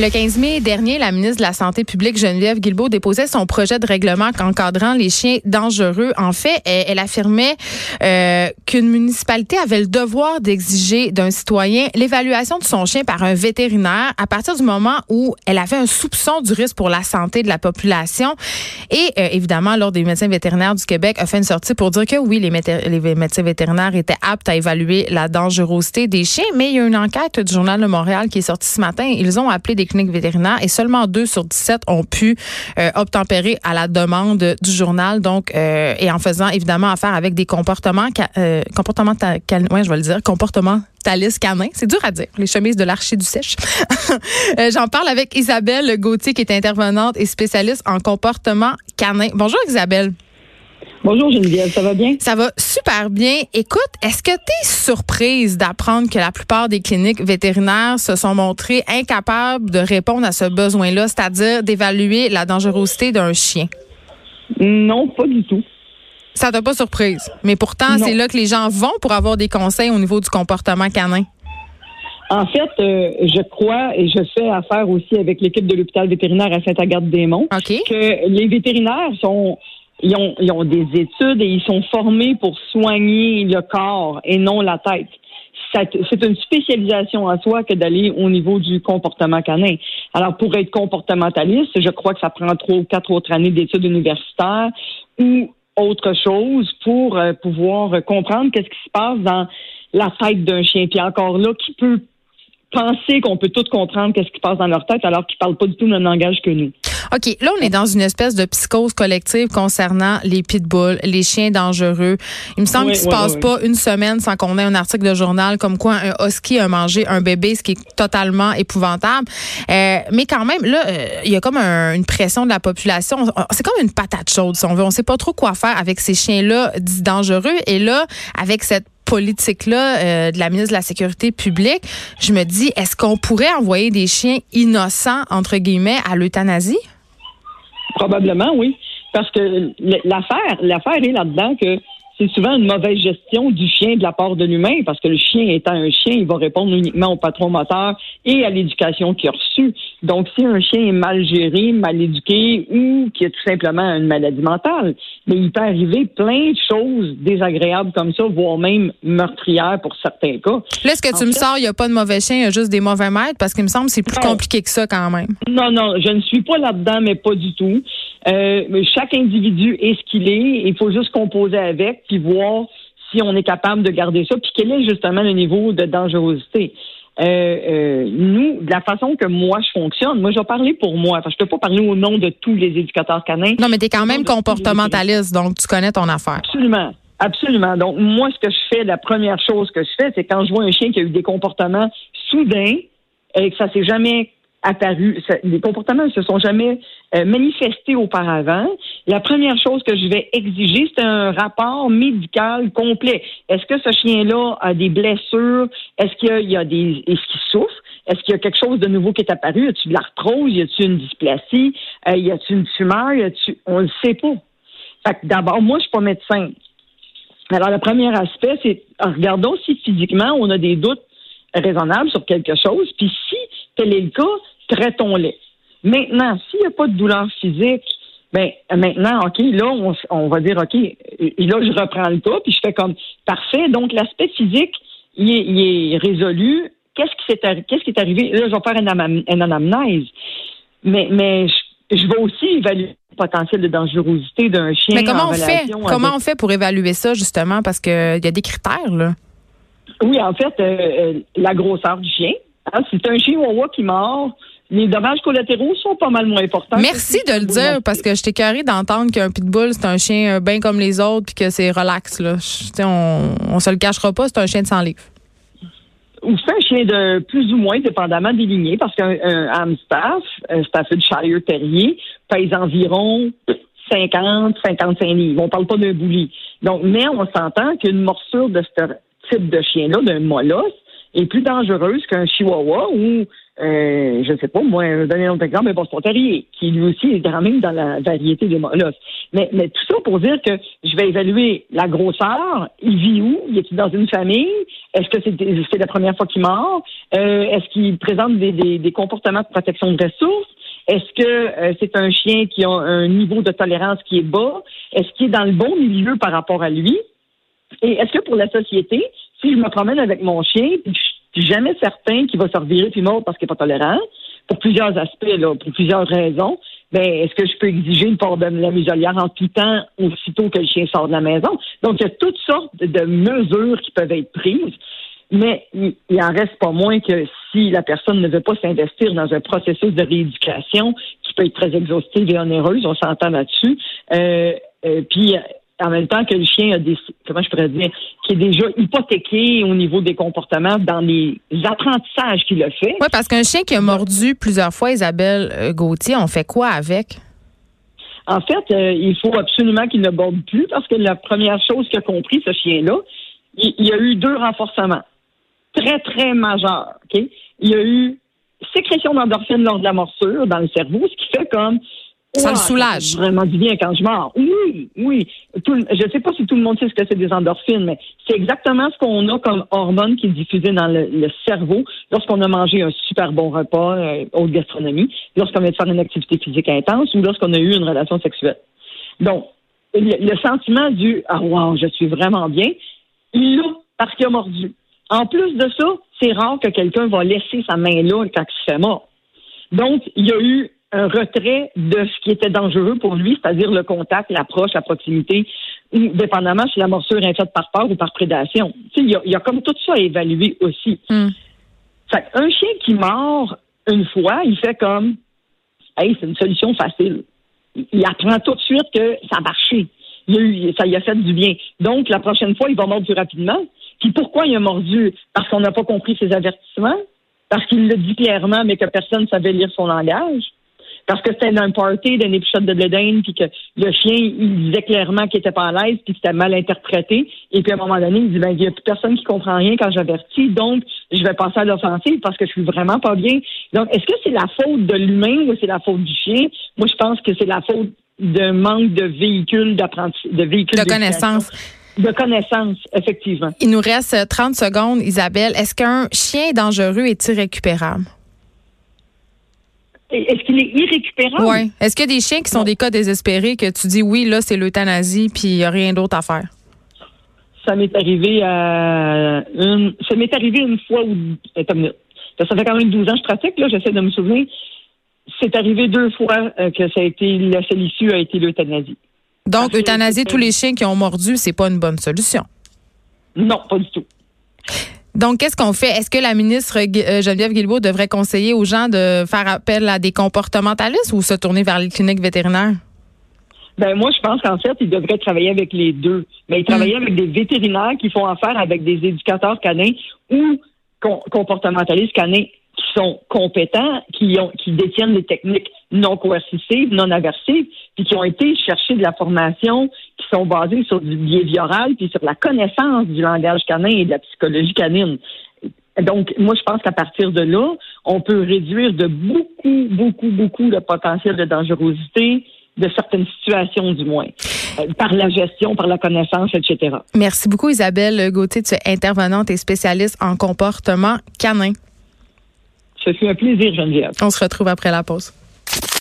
Le 15 mai dernier, la ministre de la Santé publique, Geneviève Guilbeault, déposait son projet de règlement encadrant les chiens dangereux. En fait, elle, affirmait euh, qu'une municipalité avait le devoir d'exiger d'un citoyen l'évaluation de son chien par un vétérinaire à partir du moment où elle avait un soupçon du risque pour la santé de la population. Et euh, évidemment, l'Ordre des médecins vétérinaires du Québec a fait une sortie pour dire que oui, les, les médecins vétérinaires étaient aptes à évaluer la dangerosité des chiens. Mais il y a une enquête du Journal de Montréal qui est sortie ce matin. Ils ont appelé des cliniques vétérinaires et seulement 2 sur 17 ont pu euh, obtempérer à la demande du journal. Donc, euh, et en faisant évidemment affaire avec des comportements, euh, comportements, ouais, je vais le dire, comportements Thalys Canin. C'est dur à dire, les chemises de l'archer du sèche. Euh, j'en parle avec Isabelle Gauthier, qui est intervenante et spécialiste en comportement canin. Bonjour Isabelle. Bonjour Geneviève, ça va bien? Ça va super bien. Écoute, est-ce que tu es surprise d'apprendre que la plupart des cliniques vétérinaires se sont montrées incapables de répondre à ce besoin-là, c'est-à-dire d'évaluer la dangerosité d'un chien? Non, pas du tout. Ça t'a pas surprise? Mais pourtant, c'est là que les gens vont pour avoir des conseils au niveau du comportement canin. En fait, euh, je crois et je fais affaire aussi avec l'équipe de l'hôpital vétérinaire à Saint-Agathe-des-Monts que les vétérinaires sont ils ont, ils ont des études et ils sont formés pour soigner le corps et non la tête c'est une spécialisation en soi que d'aller au niveau du comportement canin. Alors, pour être comportementaliste, je crois que ça prend trois ou quatre autres années d'études universitaires ou autre chose pour euh, pouvoir comprendre qu'est-ce qui se passe dans la tête d'un chien. Puis encore là, qui peut penser qu'on peut tout comprendre qu'est-ce qui se passe dans leur tête alors qu'ils parlent pas du tout le même langage que nous. OK, là, on est dans une espèce de psychose collective concernant les pitbulls, les chiens dangereux. Il me semble qu'il ne se passe pas une semaine sans qu'on ait un article de journal comme quoi un husky a mangé un bébé, ce qui est totalement épouvantable. Euh, mais quand même, là, euh, il y a comme une pression de la population. C'est comme une patate chaude, si on veut. On sait pas trop quoi faire avec ces chiens-là dits dangereux. Et là, avec cette politique-là euh, de la ministre de la Sécurité publique, je me dis, est-ce qu'on pourrait envoyer des chiens innocents, entre guillemets, à l'euthanasie? Probablement, oui. Parce que l'affaire, l'affaire est là-dedans que c'est souvent une mauvaise gestion du chien de la part de l'humain, parce que le chien étant un chien, il va répondre uniquement au patron moteur et à l'éducation qu'il a reçue. Donc, si un chien est mal géré, mal éduqué ou qui a tout simplement une maladie mentale, mais il peut arriver plein de choses désagréables comme ça, voire même meurtrières pour certains cas. Là, est-ce que tu me sors, il n'y a pas de mauvais chien, il y a juste des mauvais maîtres? Parce qu'il me semble que c'est plus compliqué que ça quand même. Non, non, je ne suis pas là-dedans, mais pas du tout. Euh, chaque individu est ce qu'il est. Il faut juste composer avec, puis voir si on est capable de garder ça, puis quel est justement le niveau de dangerosité. Euh, euh, nous, de la façon que moi je fonctionne, moi je vais parler pour moi. Que je peux pas parler au nom de tous les éducateurs canins. Non, mais tu es quand même comportementaliste, donc tu connais ton affaire. Absolument. Absolument. Donc, moi, ce que je fais, la première chose que je fais, c'est quand je vois un chien qui a eu des comportements soudains et que ça s'est jamais apparu, les comportements ne se sont jamais euh, manifestés auparavant. La première chose que je vais exiger, c'est un rapport médical complet. Est-ce que ce chien-là a des blessures? Est-ce qu'il y a des, est-ce qu'il souffre? Est-ce qu'il y a quelque chose de nouveau qui est apparu? Y a-t-il de l'arthrose? Y a-t-il une dysplasie? Euh, y a-t-il une tumeur? Y a-t-il, on le sait pas. Fait que d'abord, moi, je suis pas médecin. Alors, le premier aspect, c'est, regardons si physiquement on a des doutes raisonnables sur quelque chose, puis si tel est le cas, traitons-les. Maintenant, s'il n'y a pas de douleur physique, ben maintenant, OK, là, on, va dire, OK, là, je reprends le cas, puis je fais comme, parfait, donc l'aspect physique, il est, résolu. Qu'est-ce qui, est, qu'est-ce qui est arrivé? Là, je vais faire une, anamnèse. Mais, mais je, vais aussi évaluer le potentiel de dangerosité d'un chien. Mais comment on fait? Comment on fait pour évaluer ça, justement? Parce qu'il y a des critères, là. Oui, en fait, euh, euh, la grosseur du chien. Hein, c'est un chihuahua qui mord, les dommages collatéraux sont pas mal moins importants. Merci de le dire parce que je t'ai carré d'entendre qu'un pitbull c'est un chien euh, bien comme les autres puis que c'est relax là. on on se le cachera pas, c'est un chien de 100 livres. Ou c'est un chien de plus ou moins dépendamment des lignées parce qu'un Amstaff, un Staffordshire Terrier pèse environ 50, 55 livres. On parle pas d'un bouli. Donc, mais on s'entend qu'une morsure de ce type de chien-là, d'un molosse, est plus dangereuse qu'un chihuahua ou euh, je ne sais pas, moi, donner un autre exemple, mais Boston Terrier, qui lui aussi est quand même dans la variété des mollusques. Mais, mais tout ça pour dire que je vais évaluer la grosseur, il vit où, il est dans une famille, est-ce que c'est la première fois qu'il mord, euh, est-ce qu'il présente des, des, des, comportements de protection de ressources, est-ce que euh, c'est un chien qui a un niveau de tolérance qui est bas, est-ce qu'il est dans le bon milieu par rapport à lui, et est-ce que pour la société, si je me promène avec mon chien, je suis jamais certain qu'il va se revirer puis mort parce qu'il n'est pas tolérant, pour plusieurs aspects, là, pour plusieurs raisons, ben, est-ce que je peux exiger une part de la muselière en tout temps aussitôt que le chien sort de la maison? Donc, il y a toutes sortes de mesures qui peuvent être prises. Mais il, en reste pas moins que si la personne ne veut pas s'investir dans un processus de rééducation qui peut être très exhaustif et onéreuse, on s'entend là-dessus. Euh, euh, puis en même temps que le chien a des, comment je pourrais dire, qui est déjà hypothéqué au niveau des comportements dans les apprentissages qu'il a fait. Oui, parce qu'un chien qui a mordu plusieurs fois Isabelle euh, Gauthier, on fait quoi avec? En fait, euh, il faut absolument qu'il ne borde plus parce que la première chose qu'il a compris, ce chien-là, il, y a eu deux renforcements très, très majeurs. Il y a eu sécrétion d'endorphine lors de la morsure dans le cerveau, ce qui fait comme ça le soulage. vraiment du bien quand je mords. Oui, je ne sais pas si tout le monde sait ce que c'est des endorphines, mais c'est exactement ce qu'on a comme hormone qui est diffusée dans le, cerveau lorsqu'on a mangé un super bon repas, euh, haute gastronomie, lorsqu'on vient de faire une activité physique intense ou lorsqu'on a eu une relation sexuelle. Donc, le, sentiment du Ah wow, je suis vraiment bien, il l'a parce qu'il a mordu. En plus de ça, c'est rare que quelqu'un va laisser sa main là quand il se fait mort. Donc, il y a eu un retrait de ce qui était dangereux pour lui, c'est-à-dire le contact, l'approche, la proximité, ou dépendamment si la morsure est faite par peur ou par prédation. Il y, a, y a comme tout ça à évaluer aussi. Mm. un chien qui mord une fois, il fait comme Hey, c'est une solution facile. Il apprend tout de suite que ça a marché. Il ça lui a fait du bien. Donc, la prochaine fois, il va mordre plus rapidement. Puis pourquoi il a mordu? Parce qu'on n'a pas compris ses avertissements? Parce qu'il le dit clairement, mais que personne ne savait lire son langage? Parce que c'était un party d'un épisode de Bledin, puis que le chien, il disait clairement qu'il était pas à l'aise, puis que c'était mal interprété. Et puis à un moment donné, il dit ben il y a plus personne qui comprend rien quand j'avertis, donc je vais passer à l'offensive parce que je suis vraiment pas bien. Donc est-ce que c'est la faute de l'humain ou c'est la faute du chien? Moi, je pense que c'est la faute d'un manque de véhicules d'apprentissage, de véhicules de connaissances. De connaissances, effectivement. Il nous reste 30 secondes, Isabelle. Est-ce qu'un chien dangereux est irrécupérable? Est-ce qu'il est irrécupérable? Oui. Est-ce qu'il y a des chiens qui sont des cas désespérés que tu dis oui, là, c'est l'euthanasie, puis il n'y a rien d'autre à faire? Ça m'est arrivé à une. Ça m'est arrivé une fois où. Ça fait quand même 12 ans que je pratique, là, j'essaie de me souvenir. C'est arrivé deux fois euh, que ça a été la seule issue a été l'euthanasie. Donc, euthanasier tous les chiens qui ont mordu, c'est pas une bonne solution. Non, pas du tout. Donc, qu'est-ce qu'on fait? Est-ce que la ministre euh, Geneviève Guilbeault devrait conseiller aux gens de faire appel à des comportementalistes ou se tourner vers les cliniques vétérinaires? Ben moi, je pense qu'en fait, ils devraient travailler avec les deux. Mais ils travaillent hmm. avec des vétérinaires qui font affaire avec des éducateurs canins ou comportementalistes canins qui sont compétents, qui, ont, qui détiennent des techniques non coercitives, non aversives, puis qui ont été chercher de la formation, qui sont basées sur du behavioral, puis sur la connaissance du langage canin et de la psychologie canine. Donc, moi, je pense qu'à partir de là, on peut réduire de beaucoup, beaucoup, beaucoup le potentiel de dangerosité de certaines situations, du moins, euh, par la gestion, par la connaissance, etc. Merci beaucoup, Isabelle Gauthier. Tu es intervenante et spécialiste en comportement canin. Ce fut un plaisir, Geneviève. On se retrouve après la pause.